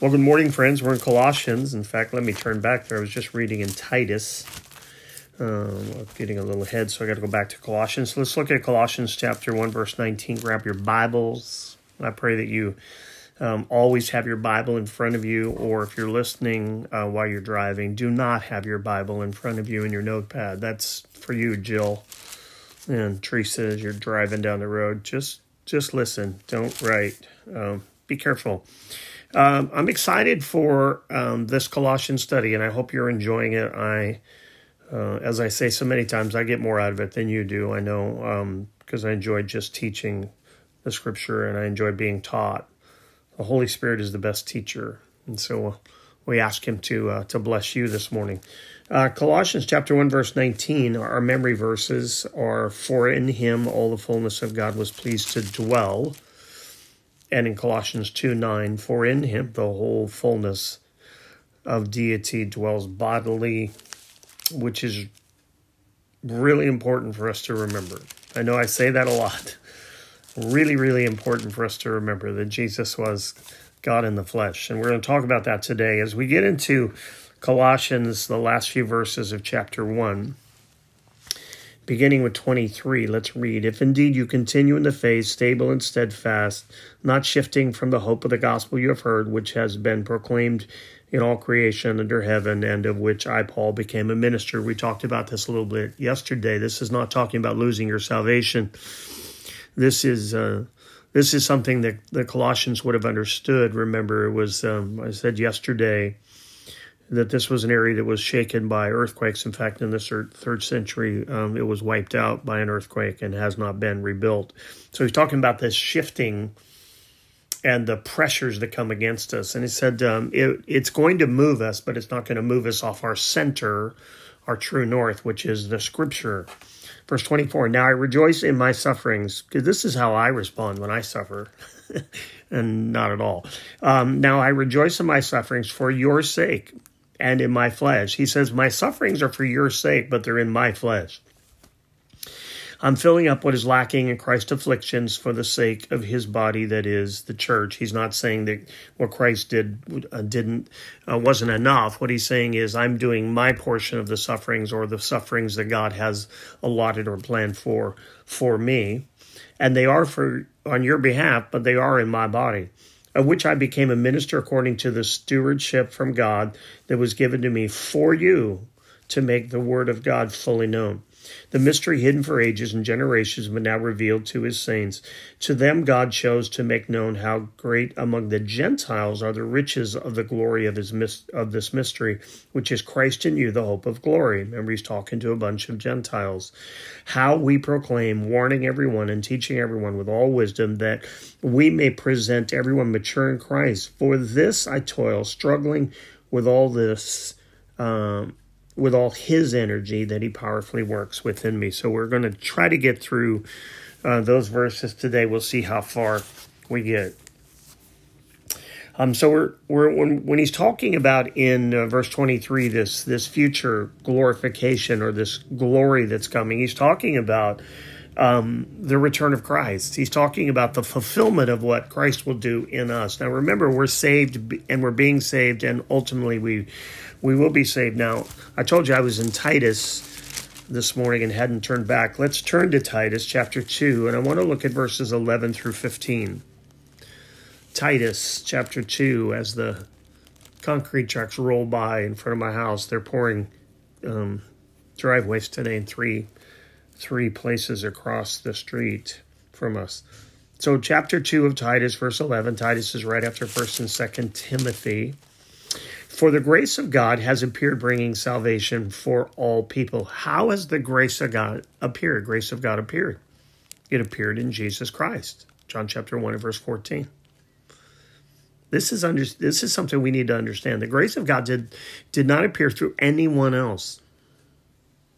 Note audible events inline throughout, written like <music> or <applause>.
Well, good morning, friends. We're in Colossians. In fact, let me turn back there. I was just reading in Titus. Um, getting a little ahead, so I got to go back to Colossians. So Let's look at Colossians chapter 1, verse 19. Grab your Bibles. I pray that you um, always have your Bible in front of you, or if you're listening uh, while you're driving, do not have your Bible in front of you in your notepad. That's for you, Jill and Teresa, as you're driving down the road. Just just listen. Don't write. Um, be careful. Um, I'm excited for um, this Colossian study, and I hope you're enjoying it. I, uh, as I say so many times, I get more out of it than you do. I know because um, I enjoy just teaching the Scripture, and I enjoy being taught. The Holy Spirit is the best teacher, and so we ask Him to uh, to bless you this morning. Uh, Colossians chapter 1, verse 19, our memory verses are For in him all the fullness of God was pleased to dwell and in Colossians 2 9, for in him the whole fullness of deity dwells bodily, which is really important for us to remember. I know I say that a lot. Really, really important for us to remember that Jesus was God in the flesh. And we're going to talk about that today as we get into Colossians, the last few verses of chapter 1 beginning with 23, let's read. If indeed you continue in the faith, stable and steadfast, not shifting from the hope of the gospel you have heard, which has been proclaimed in all creation under heaven, and of which I, Paul, became a minister. We talked about this a little bit yesterday. This is not talking about losing your salvation. This is. Uh, this is something that the Colossians would have understood. Remember, it was, um, I said yesterday, that this was an area that was shaken by earthquakes. In fact, in the third century, um, it was wiped out by an earthquake and has not been rebuilt. So he's talking about this shifting and the pressures that come against us. And he said um, it, it's going to move us, but it's not going to move us off our center, our true north, which is the scripture. Verse 24 Now I rejoice in my sufferings, because this is how I respond when I suffer. <laughs> and not at all. Um, now I rejoice in my sufferings for your sake and in my flesh. He says, My sufferings are for your sake, but they're in my flesh. I'm filling up what is lacking in Christ's afflictions for the sake of his body, that is the church. He's not saying that what Christ did uh, didn't uh, wasn't enough. What he's saying is, I'm doing my portion of the sufferings or the sufferings that God has allotted or planned for for me, and they are for on your behalf, but they are in my body of which I became a minister according to the stewardship from God that was given to me for you to make the word of God fully known the mystery hidden for ages and generations, but now revealed to his saints. To them God chose to make known how great among the Gentiles are the riches of the glory of his of this mystery, which is Christ in you, the hope of glory. Remember, he's talking to a bunch of Gentiles. How we proclaim, warning everyone and teaching everyone with all wisdom, that we may present everyone mature in Christ. For this I toil, struggling with all this. Um, with all his energy that he powerfully works within me. So we're going to try to get through uh, those verses today. We'll see how far we get. Um, so we're, we're when, when he's talking about in uh, verse 23 this this future glorification or this glory that's coming, he's talking about um, the return of Christ. He's talking about the fulfillment of what Christ will do in us. Now remember, we're saved and we're being saved, and ultimately we we will be saved. Now, I told you I was in Titus this morning and hadn't turned back. Let's turn to Titus chapter 2, and I want to look at verses 11 through 15. Titus chapter 2, as the concrete trucks roll by in front of my house, they're pouring um, driveways today in three three places across the street from us. So, chapter 2 of Titus, verse 11, Titus is right after 1st and 2nd Timothy. For the grace of God has appeared, bringing salvation for all people. How has the grace of God appeared? Grace of God appeared. It appeared in Jesus Christ. John chapter 1 and verse 14. This is under, this is something we need to understand. The grace of God did, did not appear through anyone else.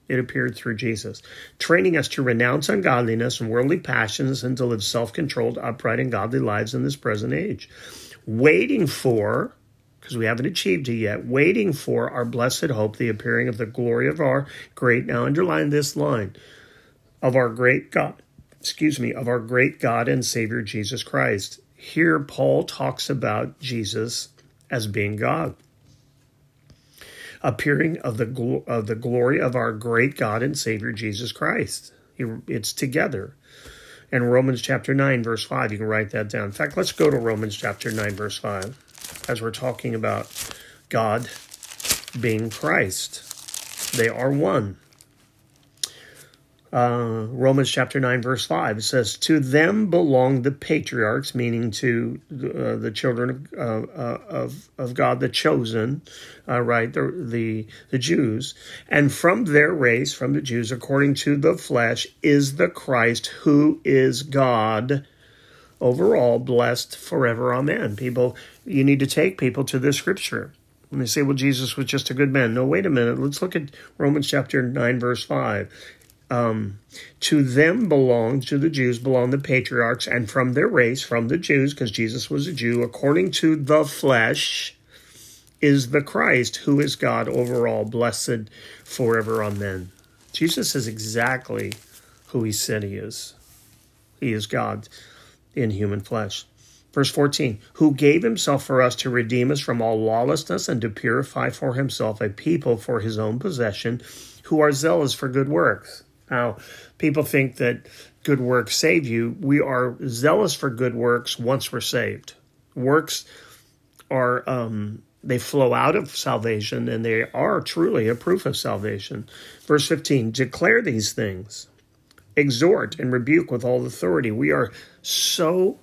It appeared through Jesus, training us to renounce ungodliness and worldly passions and to live self controlled, upright, and godly lives in this present age, waiting for because we haven't achieved it yet, waiting for our blessed hope, the appearing of the glory of our great, now underline this line, of our great God, excuse me, of our great God and Savior Jesus Christ. Here, Paul talks about Jesus as being God. Appearing of the of the glory of our great God and Savior Jesus Christ. It's together. And Romans chapter 9, verse 5, you can write that down. In fact, let's go to Romans chapter 9, verse 5, as we're talking about God being Christ. They are one uh, Romans chapter 9, verse 5. Says, To them belong the patriarchs, meaning to uh, the children of, uh, of, of God, the chosen, uh, right, the, the, the Jews. And from their race, from the Jews, according to the flesh, is the Christ who is God overall, blessed forever. Amen. People, you need to take people to this scripture. When they say, well, Jesus was just a good man. No, wait a minute. Let's look at Romans chapter 9, verse 5 um, to them belong, to the Jews belong the patriarchs, and from their race, from the Jews, because Jesus was a Jew, according to the flesh, is the Christ, who is God over all, blessed forever. Amen. Jesus is exactly who he said he is. He is God in human flesh. Verse 14, who gave himself for us to redeem us from all lawlessness and to purify for himself a people for his own possession who are zealous for good works. Now, people think that good works save you. We are zealous for good works once we're saved. Works are um, they flow out of salvation and they are truly a proof of salvation. Verse 15 declare these things, exhort and rebuke with all authority. We are so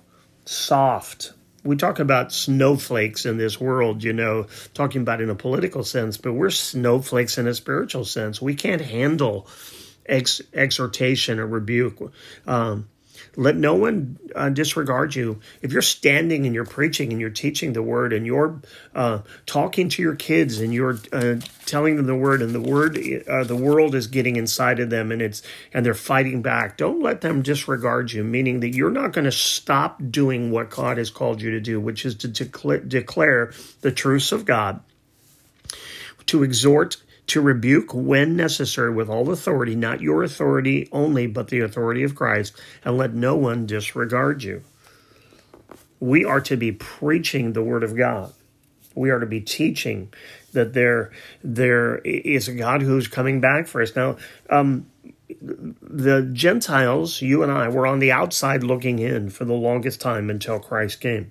soft. We talk about snowflakes in this world, you know, talking about in a political sense, but we're snowflakes in a spiritual sense. We can't handle ex- exhortation or rebuke. Um, let no one uh, disregard you. If you're standing and you're preaching and you're teaching the word and you're uh, talking to your kids and you're uh, telling them the word and the word, uh, the world is getting inside of them and it's and they're fighting back. Don't let them disregard you. Meaning that you're not going to stop doing what God has called you to do, which is to declare, declare the truths of God, to exhort to rebuke when necessary with all authority, not your authority only, but the authority of Christ, and let no one disregard you. We are to be preaching the word of God. We are to be teaching that there, there is a God who's coming back for us. Now, um, the Gentiles, you and I, were on the outside looking in for the longest time until Christ came.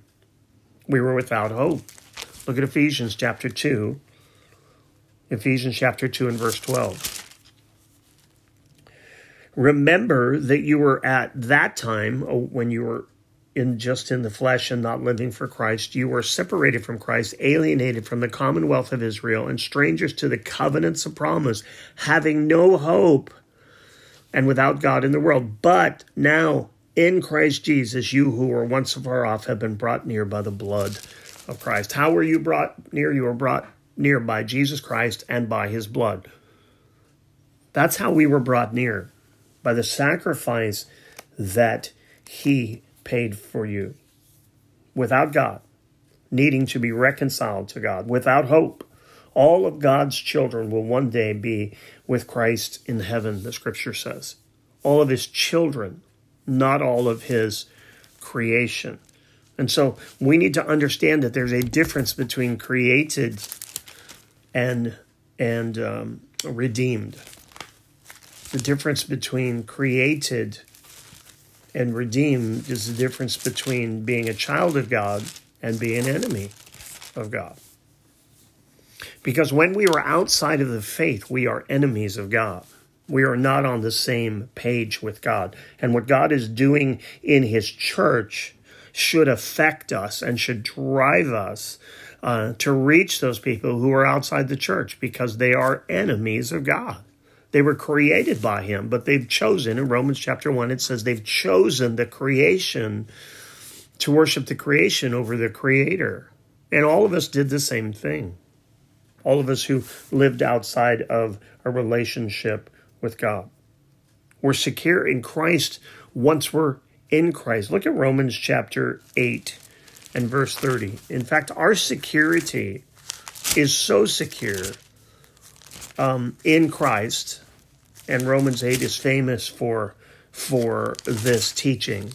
We were without hope. Look at Ephesians chapter 2, Ephesians chapter 2 and verse 12. Remember that you were at that time oh, when you were in just in the flesh and not living for Christ, you were separated from Christ, alienated from the commonwealth of Israel, and strangers to the covenants of promise, having no hope and without God in the world. But now in Christ Jesus, you who were once far off have been brought near by the blood of Christ. How were you brought near? You were brought near by Jesus Christ and by his blood. That's how we were brought near, by the sacrifice that he paid for you. Without God, needing to be reconciled to God, without hope, all of God's children will one day be with Christ in heaven, the scripture says. All of his children, not all of his creation. And so we need to understand that there's a difference between created and and um, redeemed. The difference between created and redeemed is the difference between being a child of God and being an enemy of God. Because when we are outside of the faith, we are enemies of God. We are not on the same page with God. And what God is doing in His church should affect us and should drive us uh, to reach those people who are outside the church because they are enemies of God. They were created by Him, but they've chosen, in Romans chapter 1, it says they've chosen the creation to worship the creation over the Creator. And all of us did the same thing. All of us who lived outside of a relationship with God. We're secure in Christ once we're in Christ. Look at Romans chapter 8 and verse 30. In fact, our security is so secure um, in Christ, and Romans 8 is famous for, for this teaching.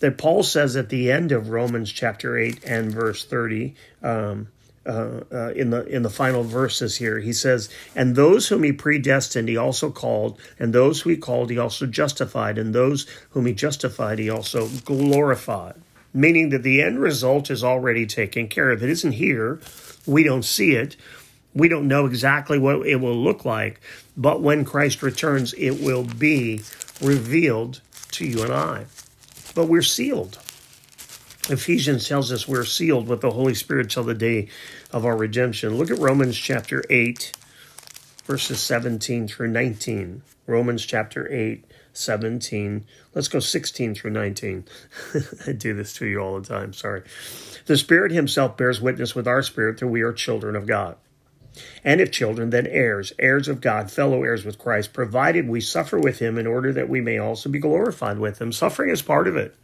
that Paul says at the end of Romans chapter 8 and verse 30, um, uh, uh, in the in the final verses here. He says, "And those whom he predestined, he also called, and those who he called, he also justified, and those whom he justified, he also glorified." Meaning that the end result is already taken care of. It isn't here. We don't see it. We don't know exactly what it will look like, but when Christ returns, it will be revealed to you and I. But we're sealed. Ephesians tells us we're sealed with the Holy Spirit till the day of our redemption. Look at Romans chapter 8, verses 17 through 19. Romans chapter 8, 17. Let's go 16 through 19. <laughs> I do this to you all the time. Sorry. The Spirit Himself bears witness with our spirit that we are children of God. And if children, then heirs, heirs of God, fellow heirs with Christ, provided we suffer with Him in order that we may also be glorified with Him. Suffering is part of it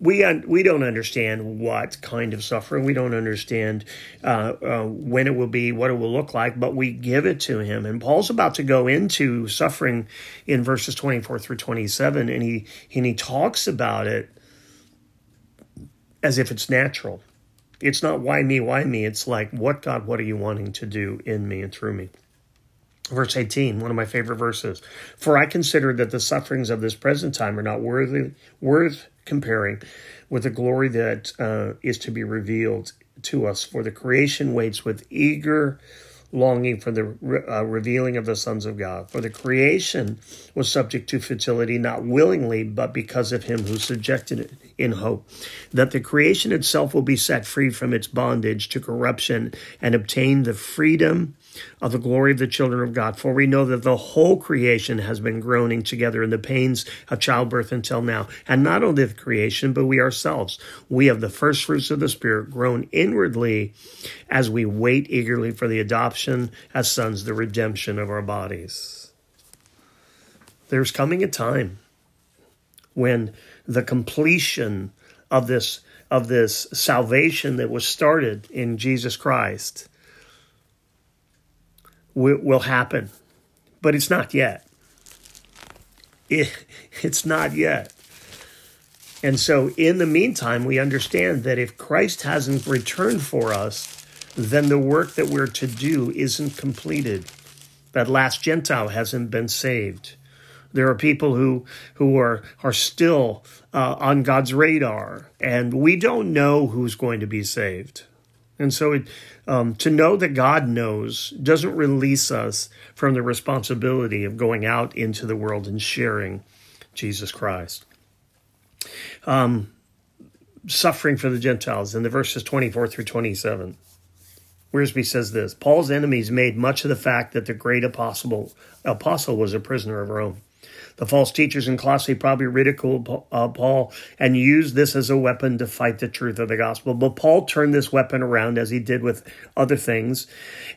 we un- we don't understand what kind of suffering. We don't understand uh, uh, when it will be, what it will look like, but we give it to him. And Paul's about to go into suffering in verses twenty four through twenty seven, and he and he talks about it as if it's natural. It's not why me, why me. It's like what God, what are you wanting to do in me and through me? Verse 18, one of my favorite verses. For I consider that the sufferings of this present time are not worthy, worth comparing with the glory that uh, is to be revealed to us. For the creation waits with eager longing for the uh, revealing of the sons of God. For the creation was subject to futility, not willingly, but because of him who subjected it in hope, that the creation itself will be set free from its bondage to corruption and obtain the freedom of the glory of the children of God. For we know that the whole creation has been groaning together in the pains of childbirth until now. And not only the creation, but we ourselves. We have the first fruits of the Spirit groan inwardly as we wait eagerly for the adoption as sons, the redemption of our bodies. There's coming a time when the completion of this of this salvation that was started in Jesus Christ will, will happen, but it's not yet. It, it's not yet. And so, in the meantime, we understand that if Christ hasn't returned for us, then the work that we're to do isn't completed. That last Gentile hasn't been saved. There are people who who are are still uh, on God's radar, and we don't know who's going to be saved. And so it, um, to know that God knows doesn't release us from the responsibility of going out into the world and sharing Jesus Christ. Um, suffering for the Gentiles in the verses 24 through 27. Wiersbe says this Paul's enemies made much of the fact that the great apostle, apostle was a prisoner of Rome. The false teachers in Colossae probably ridiculed uh, Paul and used this as a weapon to fight the truth of the gospel. But Paul turned this weapon around, as he did with other things,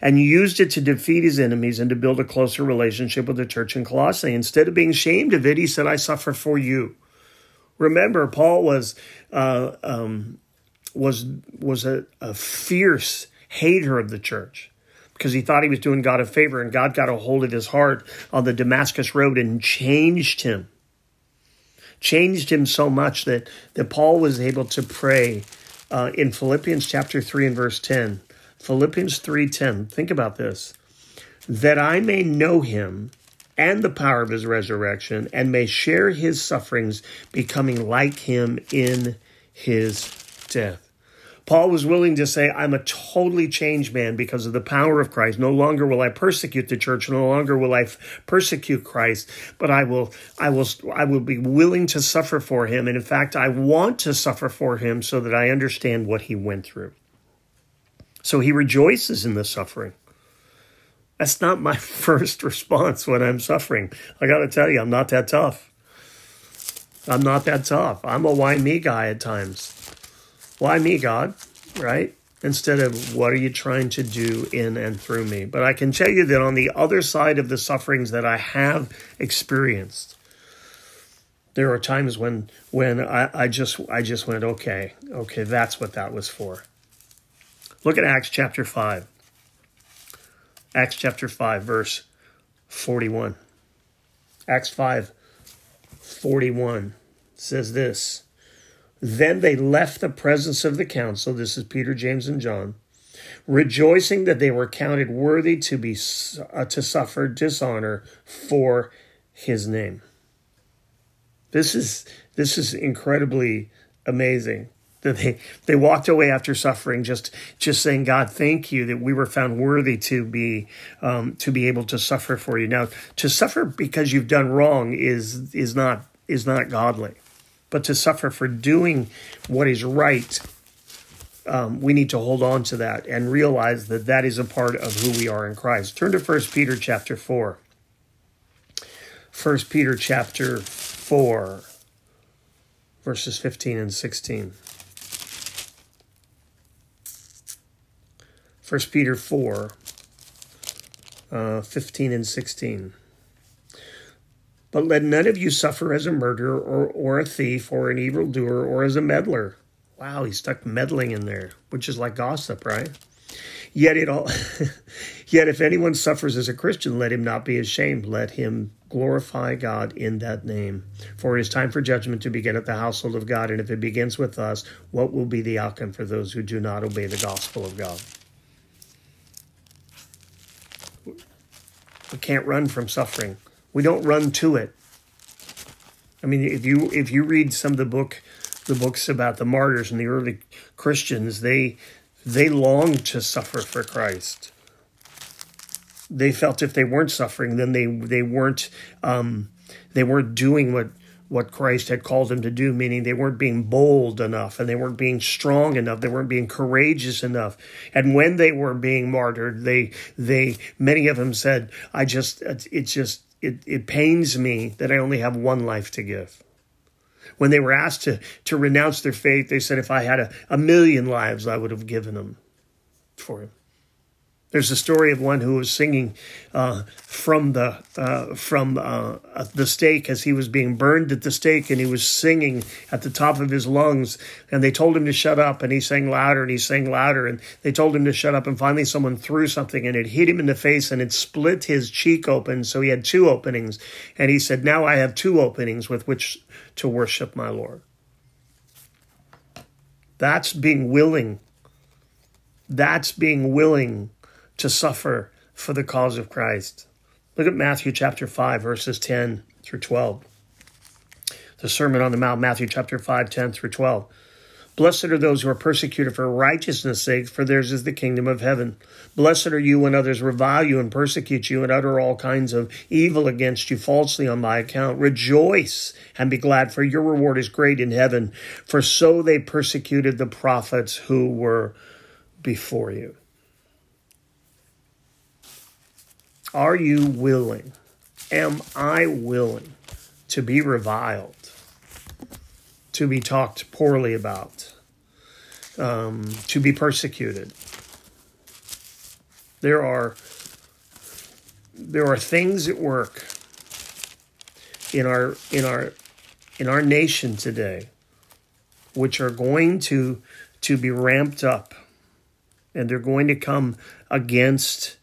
and used it to defeat his enemies and to build a closer relationship with the church in Colossae. Instead of being ashamed of it, he said, I suffer for you. Remember, Paul was uh, um, was was a, a fierce hater of the church because he thought he was doing God a favor, and God got a hold of his heart on the Damascus Road and changed him. Changed him so much that, that Paul was able to pray uh, in Philippians chapter 3 and verse 10. Philippians 3:10. Think about this. That I may know him and the power of his resurrection and may share his sufferings becoming like him in his death. Paul was willing to say, I'm a totally changed man because of the power of Christ. No longer will I persecute the church. No longer will I f- persecute Christ, but I will, I will, I will be willing to suffer for him. And in fact, I want to suffer for him so that I understand what he went through. So he rejoices in the suffering. That's not my <laughs> first response when I'm suffering. I got to tell you, I'm not that tough. I'm not that tough. I'm a why me guy at times. Why me, God? Right? Instead of what are you trying to do in and through me? But I can tell you that on the other side of the sufferings that I have experienced, there are times when when I, I just I just went, okay, okay, that's what that was for. Look at Acts chapter five. Acts chapter 5, verse 41. Acts 5, 41 says this Then they left the presence of the council. This is Peter, James, and John, rejoicing that they were counted worthy to be uh, to suffer dishonor for his name. This is this is incredibly amazing that they they walked away after suffering just just saying god thank you that we were found worthy to be um, to be able to suffer for you now to suffer because you've done wrong is is not is not godly but to suffer for doing what is right um, we need to hold on to that and realize that that is a part of who we are in christ. Turn to First peter chapter 4 First peter chapter 4 verses 15 and 16 1 Peter 4, uh, 15 and 16. But let none of you suffer as a murderer or, or a thief or an evildoer or as a meddler. Wow, he stuck meddling in there, which is like gossip, right? Yet it all <laughs> yet if anyone suffers as a Christian, let him not be ashamed. Let him glorify God in that name. For it is time for judgment to begin at the household of God, and if it begins with us, what will be the outcome for those who do not obey the gospel of God? We can't run from suffering. We don't run to it. I mean, if you if you read some of the book, the books about the martyrs and the early Christians, they they longed to suffer for Christ. They felt if they weren't suffering, then they they weren't um, they weren't doing what what Christ had called them to do, meaning they weren't being bold enough and they weren't being strong enough, they weren't being courageous enough. And when they were being martyred, they they many of them said, I just it just it, it pains me that I only have one life to give. When they were asked to to renounce their faith, they said, if I had a, a million lives, I would have given them for him. There's a story of one who was singing uh, from the uh, from uh, the stake as he was being burned at the stake, and he was singing at the top of his lungs. And they told him to shut up, and he sang louder, and he sang louder, and they told him to shut up. And finally, someone threw something, and it hit him in the face, and it split his cheek open, so he had two openings. And he said, "Now I have two openings with which to worship my Lord." That's being willing. That's being willing to suffer for the cause of Christ. Look at Matthew chapter 5, verses 10 through 12. The Sermon on the Mount, Matthew chapter 5, 10 through 12. Blessed are those who are persecuted for righteousness' sake, for theirs is the kingdom of heaven. Blessed are you when others revile you and persecute you and utter all kinds of evil against you falsely on my account. Rejoice and be glad, for your reward is great in heaven. For so they persecuted the prophets who were before you. Are you willing? Am I willing to be reviled, to be talked poorly about, um, to be persecuted? There are there are things at work in our in our in our nation today which are going to to be ramped up and they're going to come against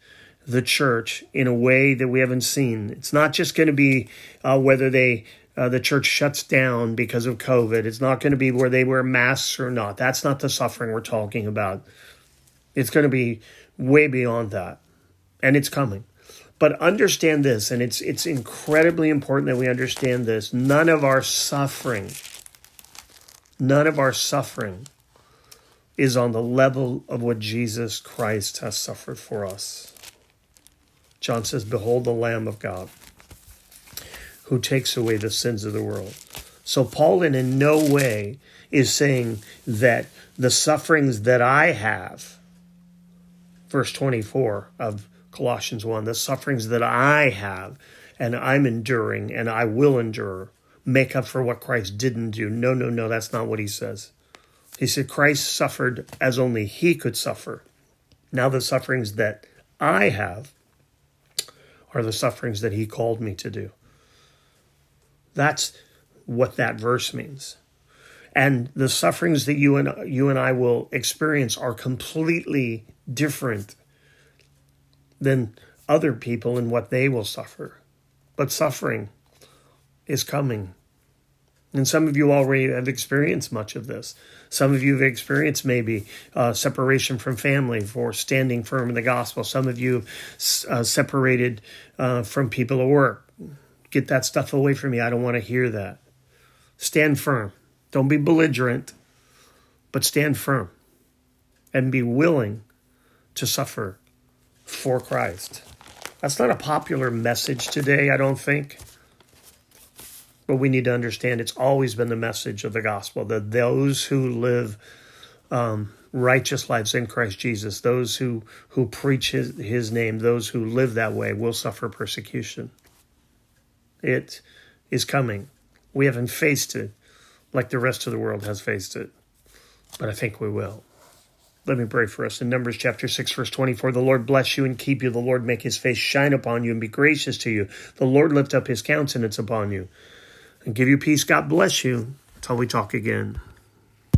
the church in a way that we haven't seen. It's not just going to be uh, whether they uh, the church shuts down because of COVID. It's not going to be where they wear masks or not. That's not the suffering we're talking about. It's going to be way beyond that, and it's coming. But understand this, and it's it's incredibly important that we understand this. None of our suffering, none of our suffering, is on the level of what Jesus Christ has suffered for us. John says, Behold the Lamb of God who takes away the sins of the world. So, Paul, in, in no way, is saying that the sufferings that I have, verse 24 of Colossians 1, the sufferings that I have and I'm enduring and I will endure make up for what Christ didn't do. No, no, no, that's not what he says. He said Christ suffered as only he could suffer. Now, the sufferings that I have, are the sufferings that he called me to do. That's what that verse means. And the sufferings that you and you and I will experience are completely different than other people and what they will suffer. But suffering is coming. And some of you already have experienced much of this. Some of you have experienced maybe uh, separation from family for standing firm in the gospel. Some of you uh, separated uh, from people at work. Get that stuff away from me. I don't want to hear that. Stand firm. Don't be belligerent, but stand firm and be willing to suffer for Christ. That's not a popular message today, I don't think. But we need to understand it's always been the message of the gospel that those who live um, righteous lives in Christ Jesus, those who, who preach his, his name, those who live that way will suffer persecution. It is coming. We haven't faced it like the rest of the world has faced it, but I think we will. Let me pray for us. In Numbers chapter 6, verse 24, the Lord bless you and keep you. The Lord make his face shine upon you and be gracious to you. The Lord lift up his countenance upon you and give you peace. God bless you until we talk again.